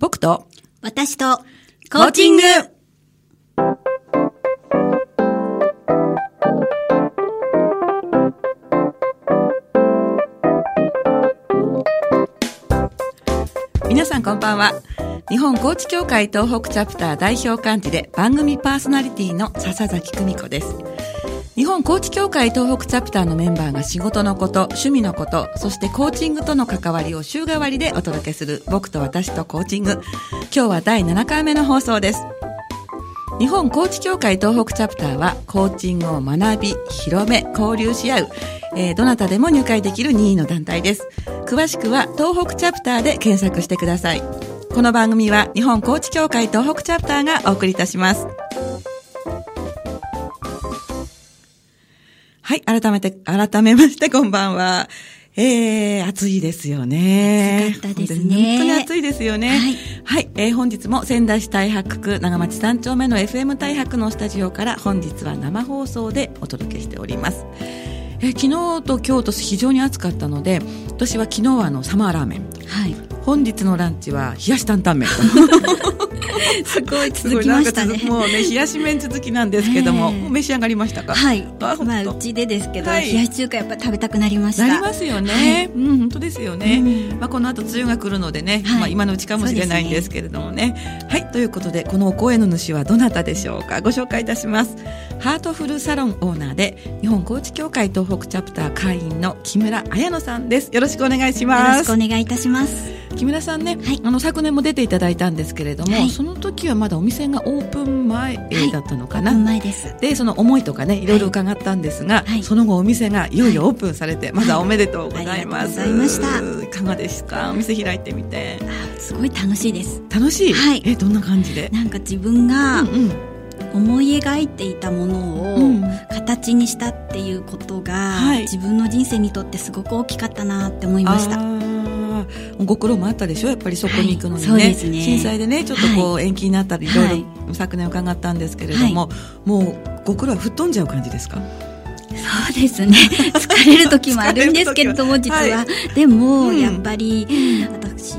僕と私とコーチング。皆さんこんばんは。日本コーチ協会東北チャプター代表幹事で番組パーソナリティの笹崎久美子です日本コーチ協会東北チャプターのメンバーが仕事のこと、趣味のこと、そしてコーチングとの関わりを週替わりでお届けする僕と私とコーチング。今日は第7回目の放送です。日本コーチ協会東北チャプターはコーチングを学び、広め、交流し合う、えー、どなたでも入会できる任意の団体です。詳しくは東北チャプターで検索してください。この番組は日本コーチ協会東北チャプターがお送りいたします。はい、改めて、改めましてこんばんは。えー、暑いですよね。暑かったですね。本当に暑いですよね。はい。はい、えー、本日も仙台市太白区長町3丁目の FM 太白のスタジオから本日は生放送でお届けしております。えー、昨日と今日と非常に暑かったので、私は昨日はあのサマーラーメン。はい。本日のランチは冷やし担々麺。すごい続きましたね。もうね冷やし麺続きなんですけども、もう召し上がりましたか？はい。まあうちでですけど、はい、冷やし中華やっぱ食べたくなりました。なりますよね、はい、うん本当ですよね、うん、まあこの後梅雨が来るのでね、はい、まあ今のうちかもしれないんですけれどもね、ね、はいということでこのお声の主はどなたでしょうか？ご紹介いたします。ハートフルサロンオーナーで日本コーチ協会東北チャプター会員の木村彩乃さんです。よろしくお願いします。よろしくお願いいたします木村さんね、はい、あの昨年も出ていただいたんですけれども、はい、その時はまだお店がオープン前だったのかな、はい、前です。でその思いとかねい。ろいろ伺ったんですが、その後お店がいよいよオープンされて、まずはおめでとうございます、ありがとうございました。いかがですか？お店開いてみて。すごい楽しいです。楽しい、はい、えどんな感じで？なんか自分が、うんうん。思い描いていたものを形にしたっていうことが、自分の人生にとってすごく大きかったなって思いました。ご苦労もあったでしょやっぱりそこに行くのにね。はい、ね。震災でねちょっとこう延期になったり、い、ろいろ昨年伺ったんですけれども、はい、もうご苦労は吹っ飛んじゃう感じですか？そうですね。疲れる時もあるんですけれども 実は、はい、でも、うん、やっぱり私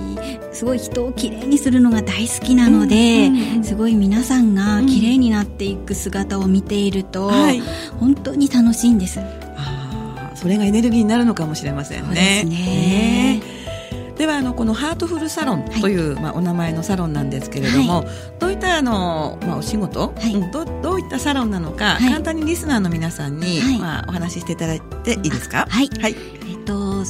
すごい人をきれいにするのが大好きなので、うんうん、すごい皆さんがきれいになっていく姿を見ていると、はい、本当に楽しいんです。あそれがエネルギーになるのかもしれませんね。ね、え。ーではあのこのハートフルサロンという、はい、まあ、お名前のサロンなんですけれども、はい、どういったあの、まあ、お仕事、はい、うん、どどういったサロンなのか、簡単にリスナーの皆さんに、まあ、お話ししていただいていいですか？はい、はい。えっと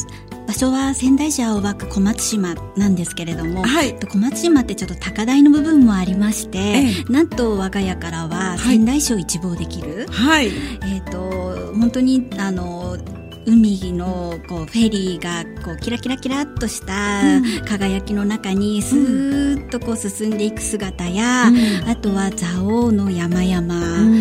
場所は仙台市青葉区小松島なんですけれども、はい、小松島ってちょっと高台の部分もありまして、ええ、なんと我が家からは仙台市を一望できる、はい、えっ、と本当にあの海のこうフェリーがこうキラキラキラっとした輝きの中にスーッとこう進んでいく姿や、うん、あとは蔵王の山々、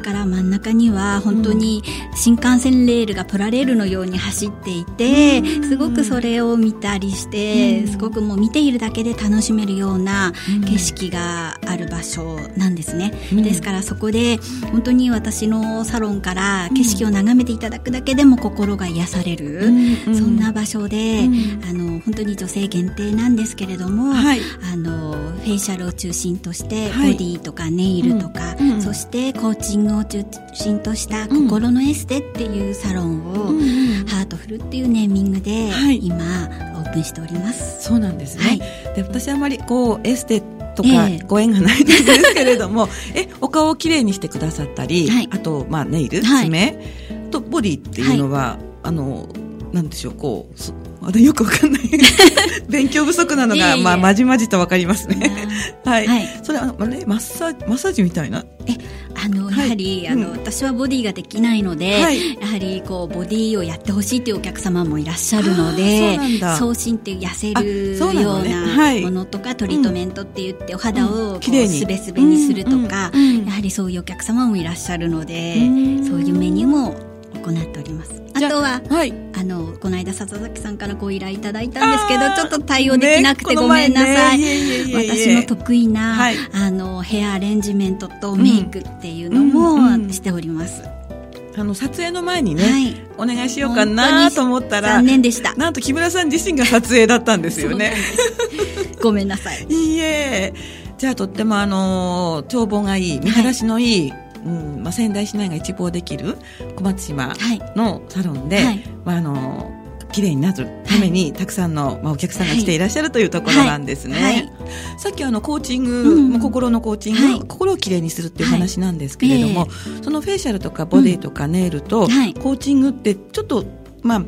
から真ん中には本当に新幹線レールがプラレールのように走っていて、うん、すごくそれを見たりして、すごくもう見ているだけで楽しめるような景色がある場所なんですね。ですからそこで本当に私のサロンから景色を眺めていただくだけでも心心が癒される、そんな場所で、うん、あの本当に女性限定なんですけれども、はい、あのフェイシャルを中心として、ボディとかネイルとか、うん、そしてコーチングを中心とした心のエステっていうサロンを、ハートフルっていうネーミングで、はい、今オープンしております。そうなんですね、はい、で私あまりこうエステとかご縁がないんですけれども、えお顔をきれいにしてくださったり、はい、あと、まあ、ネイル、爪、とボディっていうのは、あのなんでしょうこうまだよくわかんない。勉強不足なのが、まあ、まじまじとわかりますね。はい。はい、それ、あの、ね、マッサージ、マッサージみたいな？え、あの、はい、やはり、あの、うん、私はボディができないので、はい、やはり、こう、ボディをやってほしいというお客様もいらっしゃるので、送信っていう痩せるようなものとか、トリートメントって言って、お肌をこう、すべすべにするとか、やはりそういうお客様もいらっしゃるので、そういうメニューも行っております。あとは、はい、あのこの間笹崎さんからご依頼いただいたんですけどちょっと対応できなくてごめんなさい、ね、私の得意な、はい、あのヘアアレンジメントとメイクっていうのもしております。うんあの撮影の前にね、はい、お願いしようかなと思ったら残念でした。なんと木村さん自身が撮影だったんですよね。ごめんなさい。いいえ。じゃあとってもあの眺望がいい見晴らしのいい、はいうんまあ、仙台市内が一望できる小松島のサロンで、はい、まあ、あの綺麗になるために、たくさんの、まあ、お客さんが来ていらっしゃるというところなんですね。はい。はい、さっきあのコーチング、うん、心のコーチング、はい、心をきれいにするっていう話なんですけれども、えー、そのフェイシャルとかボディとかネイルと、コーチングってちょっとまあ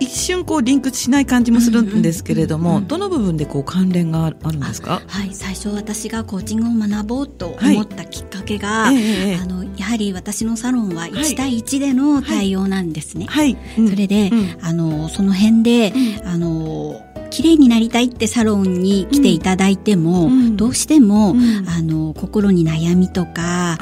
一瞬こうリンクしない感じもするんですけれども、どの部分でこう関連があるんですか？はい。最初私がコーチングを学ぼうと思ったきっかけが、はい。えー、あのやはり私のサロンは1対1での対応なんですね、はい、はい、それで、うん、あのその辺で、うん、あの綺麗になりたいってサロンに来ていただいても、うん、どうしても、あの心に悩みとか、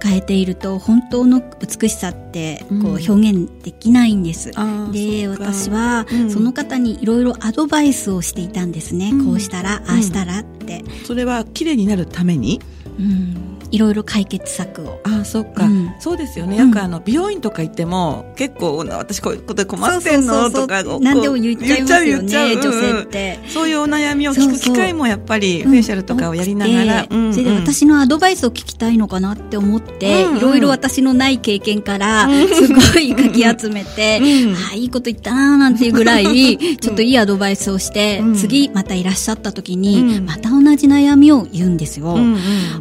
抱えていると本当の美しさってこう表現できないんです。うん、で私はその方にいろいろアドバイスをしていたんですね、うん、こうしたらああしたらって。それは綺麗になるために、うんいろいろ解決策を。ああ、そっか、うん、そうですよね。なんかあの、美容院とか行っても、結構、私こういうことで困ってんの？とか、何でも言っちゃいますよね、女性って、そういうお悩みを聞く機会もやっぱり、フェイシャルとかをやりながら。それで私のアドバイスを聞きたいのかなって思って、いろいろ私のない経験から、すごいかき集めて、ああ、いいこと言ったなーなんていうぐらい、ちょっといいアドバイスをして、次またいらっしゃった時に、また同じ悩みを言うんですよ。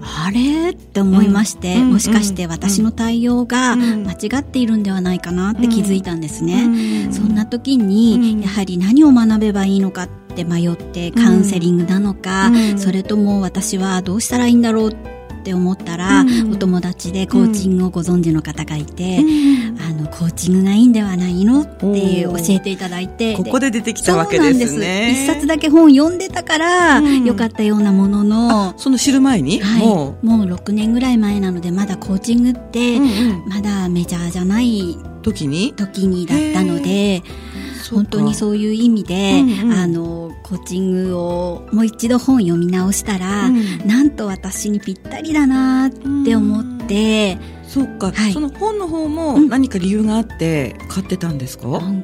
あれ？って思いまして、もしかして私の対応が間違っているんではないかなって気づいたんですね。そんな時に、やはり何を学べばいいのかって迷ってカウンセリングなのか、それとも私はどうしたらいいん。だろうって思ったら、うん、お友達でコーチングをご存知の方がいて、のコーチングがいいんではないの？って教えていただいて。ここで出てきたわけですね。一冊だけ本読んでたから、よかったようなものの。その知る前に、はい、もう。もう6年ぐらい前なのでまだコーチングって、まだメジャーじゃない時に時にだったので。本当にそういう意味で、うんうん、あのコーチングをもう一度本読み直したら、うん、なんと私にぴったりだなって思って。そうか、はい、その本の方も何か理由があって買ってたんですか、うん、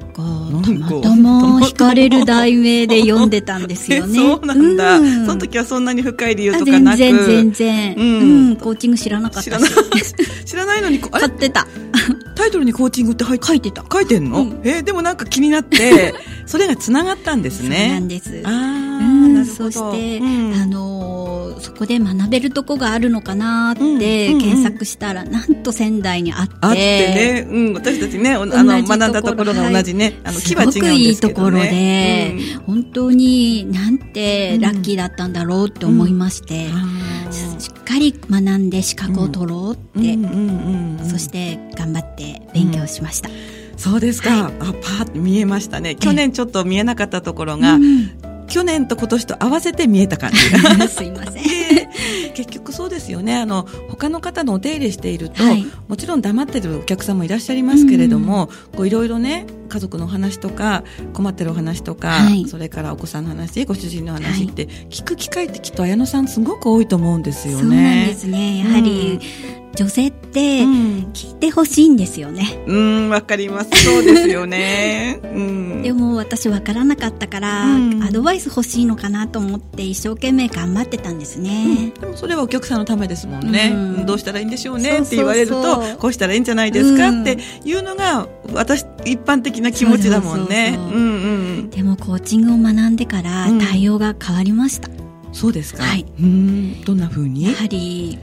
なんか、たまたま惹かれる題名で読んでたんですよね。そうなんだ、うん、その時はそんなに深い理由とかなく。全然全然、うん、うん、コーチング知らなかったし。知らな いのに、買ってた。タイトルにコーチングって書いてた。書いてんの、うん、えー、でもなんか気になって、それが繋がったんですね。そうなんです。ああ、うん、そして、うん、あのー、そこで学べるとこがあるのかなって検索したら、なんと仙台にあって。あってね、うん、私たちね、あの、学んだところが同じね、はい、あの、木は違うんですけど、ね、いいところで、本当になんてラッキーだったんだろうって思いまして、しっかり学んで資格を取ろうって、そして頑張って勉強しました。そうですか、はい、あパーッ見えましたね。去年ちょっと見えなかったところが、うん、去年と今年と合わせて見えた感じ。すいません。結局そうですよね。あの他の方のお手入れしていると、はい、もちろん黙ってるお客さんもいらっしゃいますけれども、いろいろね家族の話とか困ってるお話とか、はい、それからお子さんの話ご主人の話って聞く機会ってきっと綾野さんすごく多いと思うんですよね。そうなんですねやはり、うん女性って聞いてほしいんですよね。うん、わかります。そうですよね。うん、でも私わからなかったから、うん、アドバイス欲しいのかなと思って一生懸命頑張ってたんですね。うん、でもそれはお客さんのためですもんね。うん、どうしたらいいんでしょうねって言われると、こうしたらいいんじゃないですかっていうのが私一般的な気持ちだもんね。でもコーチングを学んでから対応が変わりました。そうですか。はい。うん。どんな風に？やはり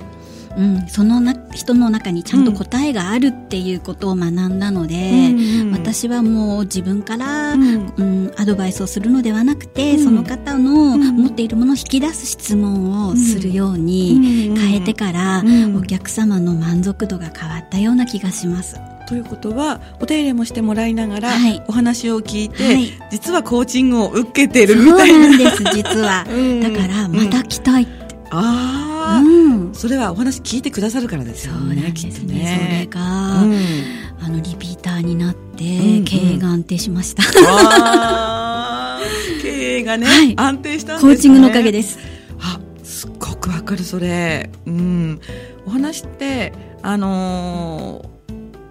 うん、そのな人の中にちゃんと答えがあるっていうことを学んだので、うん、私はもう自分から、うん、うん、アドバイスをするのではなくて、その方の持っているものを引き出す質問をするように変えてから、お客様の満足度が変わったような気がします。ということはお手入れもしてもらいながら、はい、お話を聞いて、はい、実はコーチングを受けてるみたいな。そうなんです実は、だからまた来たいって、ああ、うん、それはお話聞いてくださるからですよね、きっとね。それが、うん、あの、リピーターになって、うんうん、経営が安定しました。経営がね、はい、安定したんですね。コーチングのおかげです。あ、すっごくわかる、それ。うん。お話って、あのー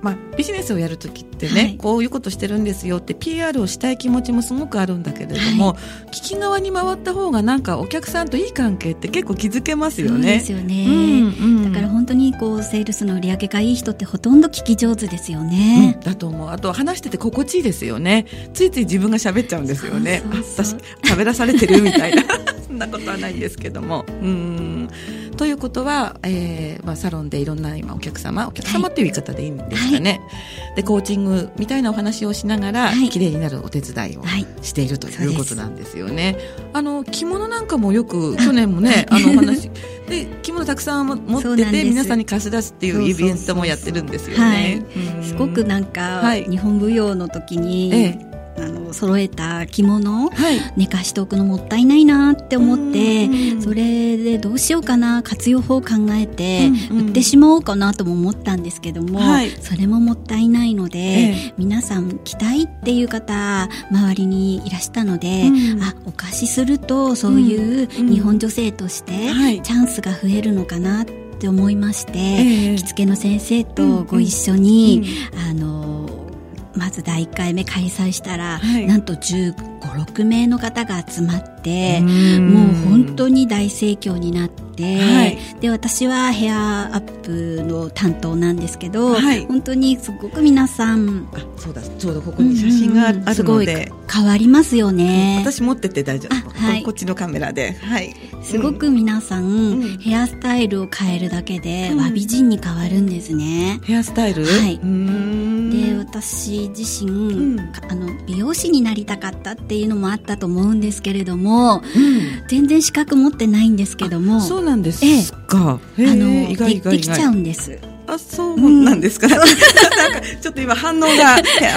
まあ、ビジネスをやるときってね、はい、こういうことしてるんですよって PR をしたい気持ちもすごくあるんだけれども、はい、聞き側に回った方がなんかお客さんといい関係って結構築けますよね。ですよね、うんうん、だから本当にこうセールスの売り上げがいい人ってほとんど聞き上手ですよね。うん、だと思う。あと話してて心地いいですよね。ついつい自分が喋っちゃうんですよね。そうそう私喋らされてるみたいな そんなことはないんですけども。うんということは、えーまあ、サロンでいろんな今お客様お客様っていう言い方でいいんですかね、はい、でコーチングみたいなお話をしながら、はい、綺麗になるお手伝いをしているということなんですよね。あの着物なんかもよく去年もねあのお話。で着物たくさん持ってて皆さんに貸し出すっていうイベントもやってるんですよね。すごくなんか、はい、日本舞踊の時に、ええあの揃えた着物を寝かしておくのもったいないなって思って、それでどうしようかな活用法を考えて、売ってしまおうかなとも思ったんですけども、それももったいないので、皆さん着たいっていう方周りにいらしたので、あお貸しするとそういう日本女性としてチャンスが増えるのかなって思いまして、着付けの先生とご一緒に、あのまず第1回目開催したら、はい、なんと15、6名の方が集まって、もう本当に大盛況になって、はい、で私はヘアアップの担当なんですけど、はい、本当にすごく皆さんあそうだちょうどここに写真があるので、すごい変わりますよね。私持ってて大丈夫、はい、こっちのカメラで、はい、すごく皆さん、うん、ヘアスタイルを変えるだけで、和美人に変わるんですね。ヘアスタイル？はい。で私自身、うん、あの美容師になりたかったっていうのもあったと思うんですけれども、うん、全然資格持ってないんですけどもそうなんですか、ええ、あのでできちゃうんですあそうなんですか、うん、なんかちょっと今反応が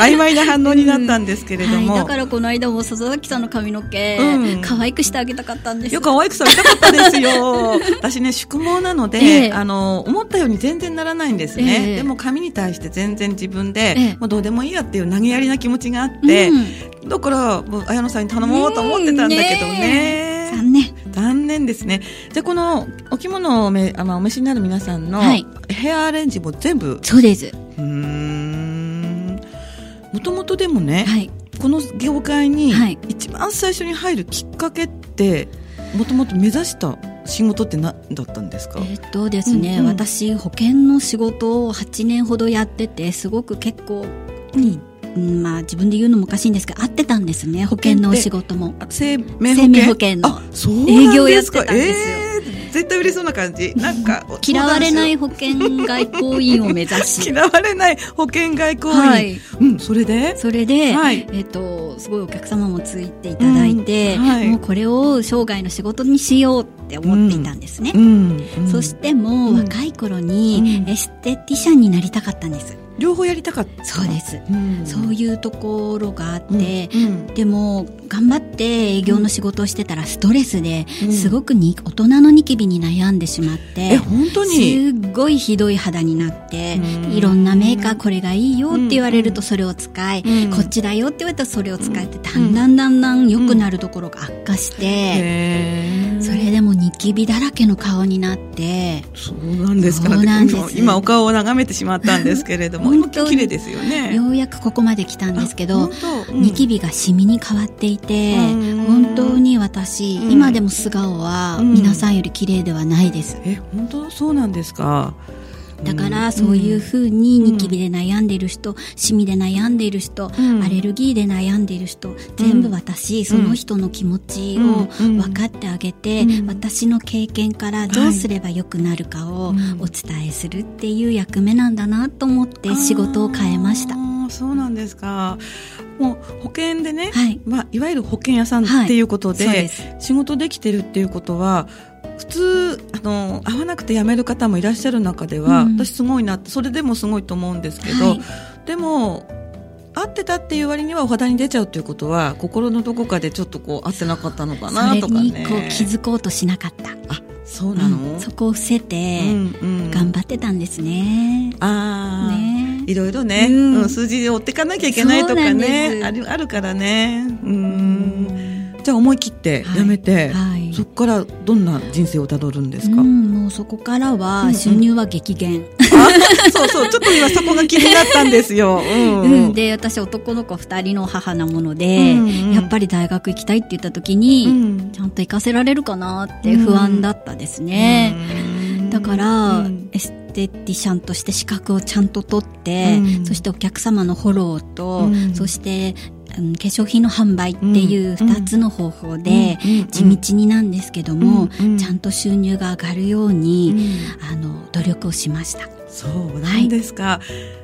曖昧な反応になったんですけれども、うんはい、だからこの間も笹崎さんの髪の毛、うん、可愛くしてあげたかったんです。よ可愛くされたかったですよ。私ね宿毛なので、えー、あの思ったように全然ならないんですね、えー、でも髪に対して全然自分で、えー、もうどうでもいいやっていう投げやりな気持ちがあって、だからもう綾野さんに頼もうと思ってたんだけどね。残念。残念ですね。じゃあこのお着物をめあ、まあ、お召しになる皆さんのヘアアレンジも全部、そうです。うん。もともとでもね、はい、この業界に一番最初に入るきっかけって、もともと目指した仕事って何だったんですか？えっとですね、うんうん、私保険の仕事を8年ほどやっててすごく結構、うんまあ自分で言うのもおかしいんですが合ってたんですね保険のお仕事も。生命保険？の。営業やってたんですよ、えー、絶対売れそうな感じ。なんか 嫌われない保険外交員を目指し。嫌われない保険外交員、はい、うんそれで？それで、はい、えっ、ー、とすごいお客様もついていただいて、うんはい、もうこれを生涯の仕事にしようって思っていたんですね、うんうん、そしてもう若い頃にエステティシャンになりたかったんです両方やりたかった。そうです、うん、そういうところがあって、うん、でも頑張って営業の仕事をしてたらストレスで、すごくに大人のニキビに悩んでしまって、本当に？すごいひどい肌になって、いろんなメーカーこれがいいよって言われるとそれを使い、こっちだよって言われたらそれを使ってだんだんだんだん良くなるところが悪化して、それでもニキビだらけの顔になって。そうなんですか。そうなんです。今お顔を眺めてしまったんですけれども本当綺麗ですよね。ようやくここまで来たんですけど、うん、ニキビがシミに変わっていて本当に私、うん、今でも素顔は皆さんより綺麗ではないです、え本当？そうなんですかだからそういうふうにニキビで悩んでいる人、シミで悩んでいる人、アレルギーで悩んでいる人全部私、その人の気持ちを分かってあげて、私の経験からどうすればよくなるかをお伝えするっていう役目なんだなと思って仕事を変えました。そうなんですか。もう保険でね、はい。まあ、いわゆる保険屋さんっていうことではい、仕事できてるっていうことは普通あの会わなくて辞める方もいらっしゃる中では、うん、私すごいなってそれでもすごいと思うんですけど、はい、でも会ってたっていう割にはお肌に出ちゃうということは心のどこかでちょっとこう合ってなかったのかなとかね。こう気づこうとしなかった。あそうなの、うん、そこを伏せて頑張ってたんですね、うんうん、ああ、ね、いろいろね、うん、数字で追っていかなきゃいけないとかね。あるあるからね。うんじゃあ思い切ってやめて、はい、そこからどんな人生をたどるんですか、うん、もうそこからは収入は激減、うんうん、そうそうちょっと今そこが気になったんですよ、うん、うん、で私男の子2人の母なもので、うんうん、やっぱり大学行きたいって言った時に、うん、ちゃんと行かせられるかなって不安だったですね、だから、エステティシャンとして資格をちゃんと取って、そしてお客様のフォローと、そして化粧品の販売っていう2つの方法で地道になんですけども、ちゃんと収入が上がるように、あの努力をしました。そうなんですか、は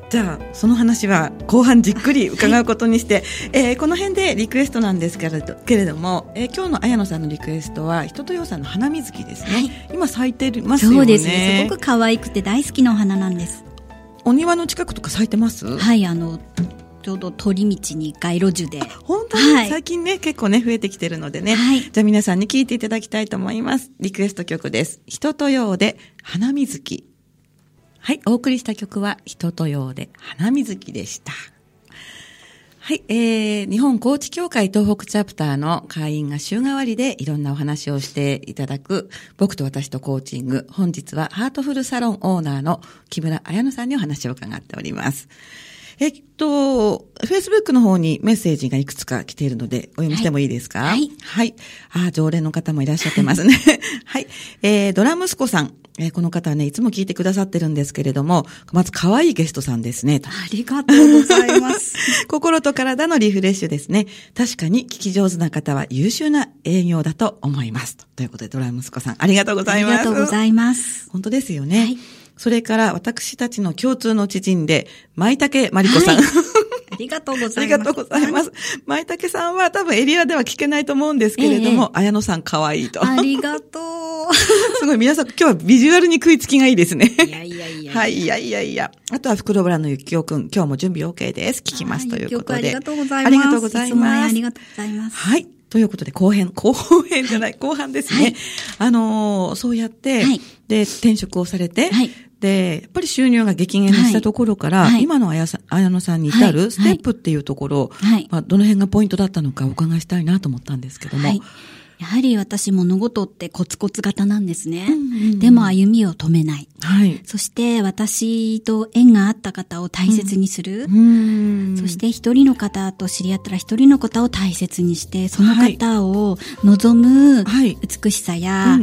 い。じゃあその話は後半じっくり伺うことにして、はい、えー、この辺でリクエストなんですけれどけれども、えー、今日の綾野さんのリクエストは人とようさんの花水木ですね、はい、今咲いてますよね。そうですね。すごく可愛くて大好きなお花なんです。お庭の近くとか咲いてます？はいあのちょうど通り道に街路樹で。本当に、はい、最近ね、結構ね、増えてきてるのでね。はい、じゃあ皆さんに聞いていただきたいと思います。リクエスト曲です。人とようで、花水木。はい、お送りした曲は、人とようで、花水木でした。はい、えー、日本高知協会東北チャプターの会員が週替わりでいろんなお話をしていただく、僕と私とコーチング。本日はハートフルサロンオーナーの木村彩乃さんにお話を伺っております。えっと、Facebook の方にメッセージがいくつか来ているので、お読みしてもいいですか？はい。はい。ああ、常連の方もいらっしゃってますね。はい。えー、ドラ息子さん。えー、この方はね、いつも聞いてくださってるんですけれども、まず可愛いゲストさんですね。ありがとうございます。心と体のリフレッシュですね。確かに聞き上手な方は優秀な営業だと思います。ということで、ドラ息子さん、ありがとうございます。ありがとうございます。本当ですよね。はい。それから私たちの共通の知人で、舞竹まりこさん。はい ありがとうございます。ありがとうございます。舞竹さんは多分エリアでは聞けないと思うんですけれども、ええ、綾野さん可愛いと。ありがとう。すごい、皆さん今日はビジュアルに食いつきがいいですね。いやいやいやはい、いやいやいや。あとは袋ブラのゆきおくん、今日も準備 OK です。聞きますということで。ありがとうございます。ありがとうございます。ありがとうございます。はい。ということで、後編、後編じゃない、後半ですね。はい、あのー、そうやって、はい、で、転職をされて、はい、で、やっぱり収入が激減したところから、はい、今の綾さ綾野さんに至るステップっていうところ、はい、まあ、どの辺がポイントだったのかお伺いしたいなと思ったんですけども。はい。やはり私物事ってコツコツ型なんですね。でも歩みを止めない。はい。そして私と縁があった方を大切にする。うん、そして一人の方と知り合ったら一人の方を大切にして、その方を望む美しさや、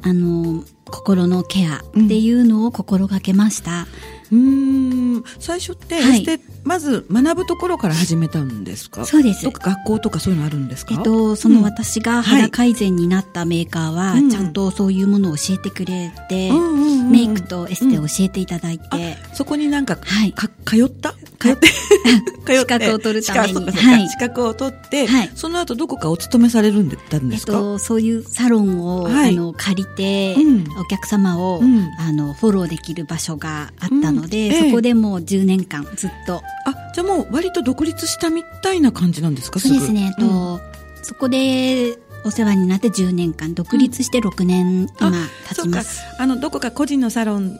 あの、心のケアっていうのを心がけました。うん、最初って、はい、まず学ぶところから始めたんですか？そうです。学校とかそういうのあるんですか？えっと、その私が肌改善になったメーカーは、ちゃんとそういうものを教えてくれて、うんメイクとエステを教えていただいて。うん、そこになんか、はい、か通った？通って 資格を取るために。はい、資格を取って、はい、その後どこかお勤めされるんでたんですか、えっと、そういうサロンを、はい、あの借りて、うん、お客様を、うん、あのフォローできる場所があったので、そこでもう10年間ずっと。あ、じゃあもう割と独立したみたいな感じなんですか？そうですね。と、うん、そこでお世話になって10年間、独立して6年、今経ちます。あの、どこか個人のサロン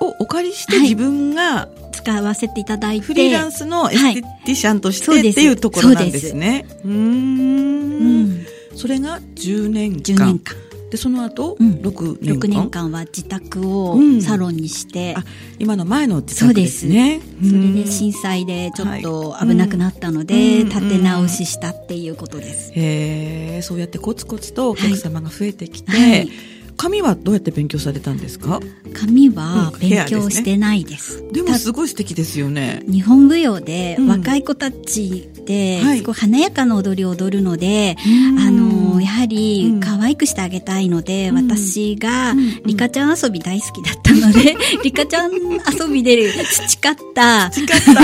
をお借りして自分が、はい、使わせていただいて。フリーランスのエステティシャンとして、はい、っていうところなんですね。ううん。それが10年間。10年間。でその後、うん、6年間 ,6 年間は自宅をサロンにして、うん、今の前の自宅ですね。そそれで震災でちょっと危なくなったので、はい、立て直ししたっていうことです、へえそうやってコツコツとお客様が増えてきて、はいはい紙はどうやって勉強されたんですか？紙は勉強してないです。うん、でね、でもすごい素敵ですよね。日本舞踊で若い子たちで、すごい華やかな踊りを踊るので、あの、やはり可愛くしてあげたいので、私がリカちゃん遊び大好きだったので、リカちゃん遊びで培った、培った。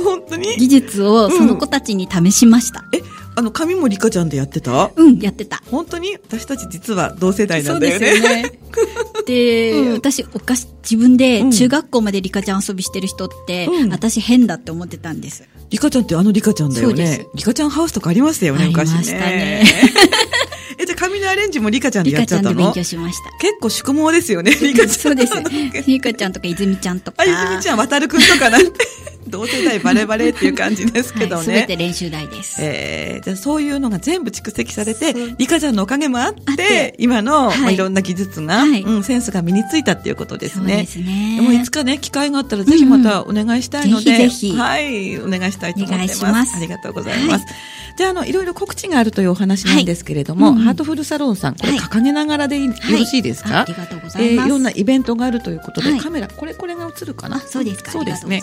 本当に？技術をその子たちに試しました。うん、えあの、髪もリカちゃんでやってた？うん、やってた。本当に？私たち実は同世代なんだよね。そうですよね。で、うん、私、おかし、自分で中学校までリカちゃん遊びしてる人って、うん、私変だって思ってたんです。リカちゃんってあのリカちゃんだよね。リカちゃんハウスとかありましたよね、昔ね。ありましたね。髪のアレンジもリカちゃんでやっちゃったの？リカちゃんで勉強しました。結構宿毛ですよね、リカちゃん。そうです。リカちゃんとか泉ちゃんとか。あ、泉ちゃん、渡るくんとかなんて。同世代バレバレっていう感じですけどね。す、べ、て練習台です。えー、じゃそういうのが全部蓄積されて、リカちゃんのおかげもあって、今の、はいまあ、いろんな技術が、はい、うん、センスが身についたっていうことですね。そうですね。でもいつかね、機会があったらぜひまたお願いしたいので、うん、ぜひぜひはい、お願いしたいと思ってます。ますありがとうございます。はいじゃあ、あの、いろいろ告知があるというお話なんですけれども、はい。うん、ハートフルサロンさん、これ掲げながらでよろしいですか、ありがとうございます。えー、いろんなイベントがあるということで、カメラ、これ、これが映るかな？そうですか。そうですね。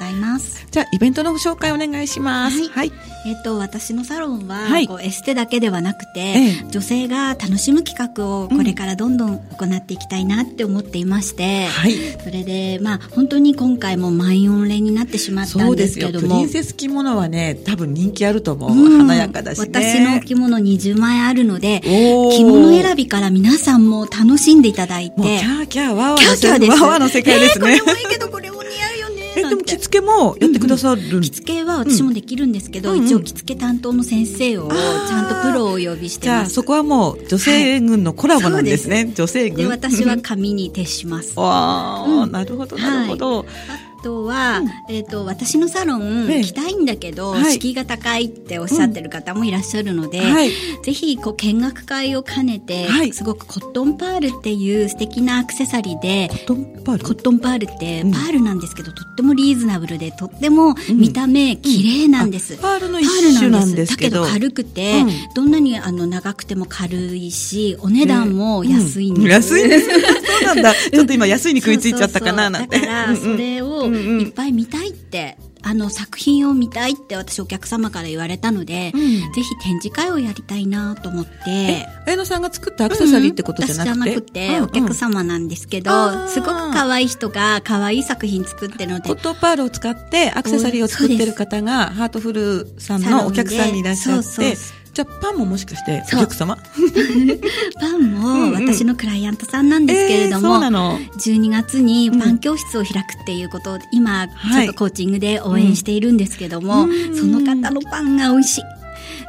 じゃあ、イベントのご紹介お願いします。はい。えっ、と、私のサロンは、はい、こうエステだけではなくて、ええ、女性が楽しむ企画をこれからどんどん行っていきたいなって思っていまして、はい、それで、まあ、本当に今回も満員御礼になってしまったんですけども。プリンセス着物はね、多分人気あると思う。うん、華やかだし、ね、私の着物20枚あるので、着物選びから皆さんも楽しんでいただいて。キャーキャーワーワーのキャーキャーです。ワーワーの世界ですね。えー、これもいいけど、これも似合うよね。え、でも着付けもやってくださる、うんうん、着付けは私もできるんですけど、うん、一応着付け担当の先生をちゃんとプロをお呼びしてます。そこはもう女性軍のコラボなんですね。はい、女性軍。で、私は紙に徹します。わあ、なるほど、なるほど。はいとは、うん、えっ、ー、と、私のサロン、来たいんだけど、はい、敷居が高いっておっしゃってる方もいらっしゃるので、うん。はい、ぜひ、こう、見学会を兼ねて、はい、すごくコットンパールっていう素敵なアクセサリーで、コットンパール？コットンパールって、パールなんですけど、とってもリーズナブルで、とっても見た目、綺麗なんです。パールの一種なんですけど。だけど軽くて、どんなにあの長くても軽いし、お値段も安いんです。安いんです。そうなんだ。ちょっと今安いに食いついちゃったかななんて。だから、それをいっぱい見たいって、あの作品を見たいって私お客様から言われたので、うん、ぜひ展示会をやりたいなと思って。綾野さんが作ったアクセサリーってことじゃなくて、うん、私じゃなくて、お客様なんですけど、うんうん、すごく可愛い人が可愛い作品作ってるので。コットパールを使ってアクセサリーを作ってる方が、ハートフルさんのお客さんにいらっしゃって、じゃあパンももしかしてお客様？パンも私のクライアントさんなんですけれども、うんうんえー、12月にパン教室を開くっていうことを今ちょっとコーチングで応援しているんですけども、はい、その方のパンが美味しい。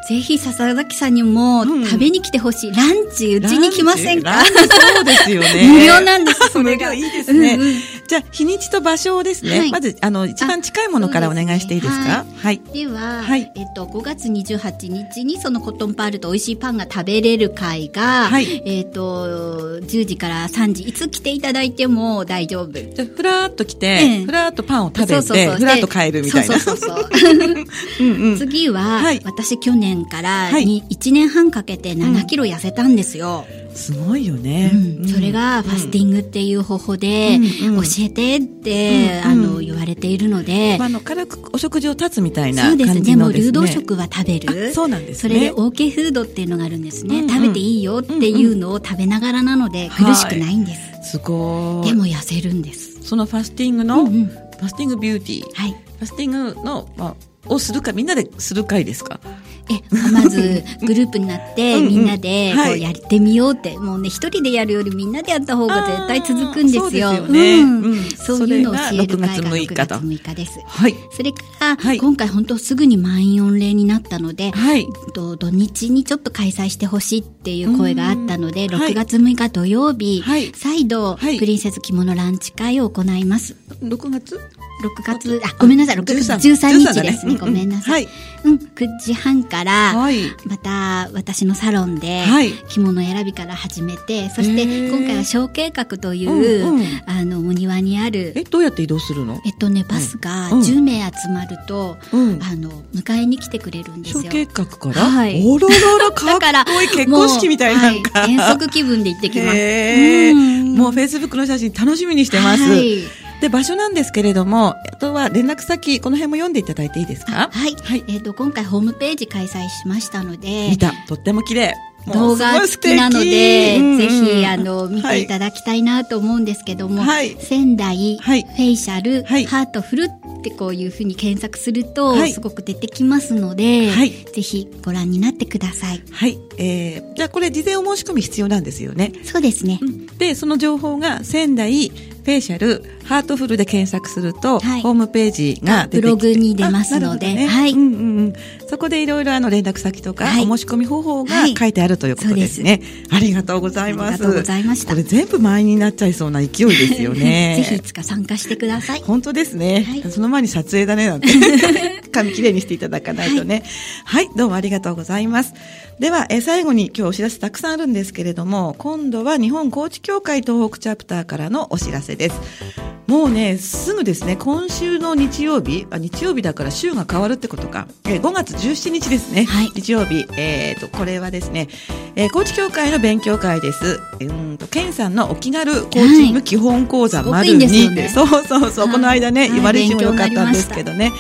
ぜひ笹崎さんにも食べに来てほしい、うん、ランチうちに来ませんか？そうですよね。無料なんです、それが。いいですね。うんうん、じゃあ、日にちと場所をですね、はい、まず、あの、一番近いものからお願いしていいですか？はい。では、はい、えっと、5月28日にそのコットンパールと美味しいパンが食べれる会が、はい、えっと、10時から3時、いつ来ていただいても大丈夫。じゃふらーっと来て、ふらーっとパンを食べて、そうそうそうふらーっと帰るみたいな。そうそうそう。うんうん、次は、はい、私去年からに1年半かけて7キロ痩せたんですよ。すごいよね、うん、それがファスティングっていう方法で、教えてって、あの言われているので、まあ、あの軽くお食事を断つみたいな感じのです、ね、でも流動食は食べる。そうなんです、ね、それで OK フードっていうのがあるんですね、食べていいよっていうのを食べながらなので苦しくないんです、はい、すごい。でも痩せるんです。そのファスティングの、ファスティングビューティー、はい、ファスティングの、まあ、をするかみんなでする会ですか？えまずグループになってみんなでこうやってみようって、もうね一人でやるよりみんなでやった方が絶対続くんですよ。そうですよね、うん、そういうのを教える会が6月6日です。はい、それから、はい、今回本当すぐに満員御礼ったので、はい、と土日にちょっと開催してほしいっていう声があったので、6月6日土曜日、はい、再度、プリンセス着物ランチ会を行います。6月？6月、あ、ごめんなさい、6月13日ですね。ごめんなさい。うん、9時半から、また私のサロンで、着物選びから始めて、そして今回は小計画という、あの、お庭にある。え、どうやって移動するの？えっとね、バスが10名集まると、あの、迎えに来てくれるんです。よ。小計画からはい。おろろろ、かっこいい 結婚式みたいな遠足気分で行ってきます。もうフェイスブックの写真楽しみにしてます。はいで、場所なんですけれども、あとは連絡先、この辺も読んでいただいていいですか？はい。はい。えっ、ー、と、今回ホームページ開催しましたので。見た。とっても綺麗。動画付きなので、うんうん、ぜひ、あの、見ていただきたいなと思うんですけども、はい、仙台、はい、フェイシャル、はい、ハートフルってこういうふうに検索すると、すごく出てきますので、はい、ぜひご覧になってください。はい。えー、じゃあこれ事前お申し込み必要なんですよね。そうですね。で、その情報が仙台、フェイシャル、ハートフルで検索すると、はい、ホームページが出てきてブログに出ますので、ね、はい、うんうんうん。そこでいろいろあの連絡先とか、はい、お申し込み方法が書いてあるということですね、はい、ありがとうございます。ありがとうございました。これ全部満員になっちゃいそうな勢いですよね。ぜひいつか参加してください。本当ですね。その前に撮影だねなんて。紙きれいにしていただかないとね。はい、どうもありがとうございます。では、え最後に今日お知らせたくさんあるんですけれども、今度は日本高知協会東北チャプターからのお知らせです。もうね、すぐですね、今週の日曜日、あ日曜日だから週が変わるってことか、え5月17日ですね、はい、日曜日、えーと、これはですね、えー、高知協会の勉強会です。うんと、ケンさんのお気軽コーチング基本講座丸2、はいね、そうそうそう、この間ね、言われてもよかったんですけどね。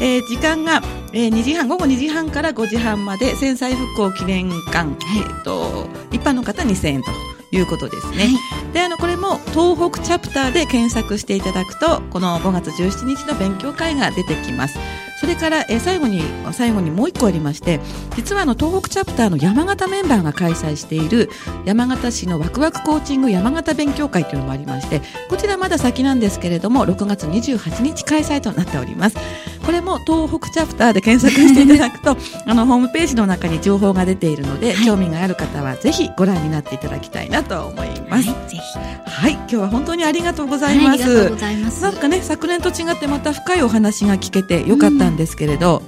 えー、時間が、えー、2時半、午後2時半から5時半まで、戦災復興記念館、はい、えっ、ー、と、一般の方2000円と。いうことですね。はい、で、あの、これも東北チャプターで検索していただくと、この5月17日の勉強会が出てきます。それから、え最後に、最後にもう一個ありまして、実はあの、東北チャプターの山形メンバーが開催している、山形市のワクワクコーチング山形勉強会というのもありまして、こちらまだ先なんですけれども、6月28日開催となっております。これも東北チャプターで検索していただくと、あの、ホームページの中に情報が出ているので、はい、興味がある方はぜひご覧になっていただきたいなと思います。はい、ぜひ。はい、今日は本当にありがとうございます。はい、ありがとうございます。なんかね、昨年と違ってまた深いお話が聞けてよかったったんですけれど、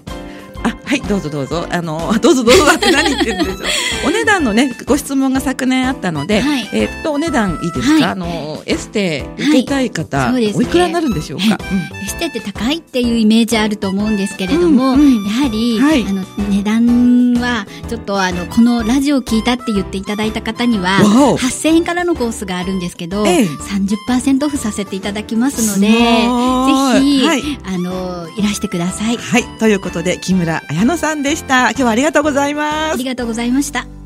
あ、はい、どうぞどうぞ。あの、どうぞどうぞって何言ってるんでしょう。お値段のね、ご質問が昨年あったので、はい、えっと、お値段いいですか、はい、あの、エステ受けたい方、はい。ね、おいくらになるんでしょうか、うん、エステって高いっていうイメージあると思うんですけれども、うんうん、やはり、はい、あの、値段は、ちょっとあの、このラジオを聞いたって言っていただいた方には、8000円からのコースがあるんですけど、ええ、30%オフさせていただきますので、ぜひ、はい、あの、いらしてください。はい、ということで、木村彩乃さんでした。今日はありがとうございます。ありがとうございました。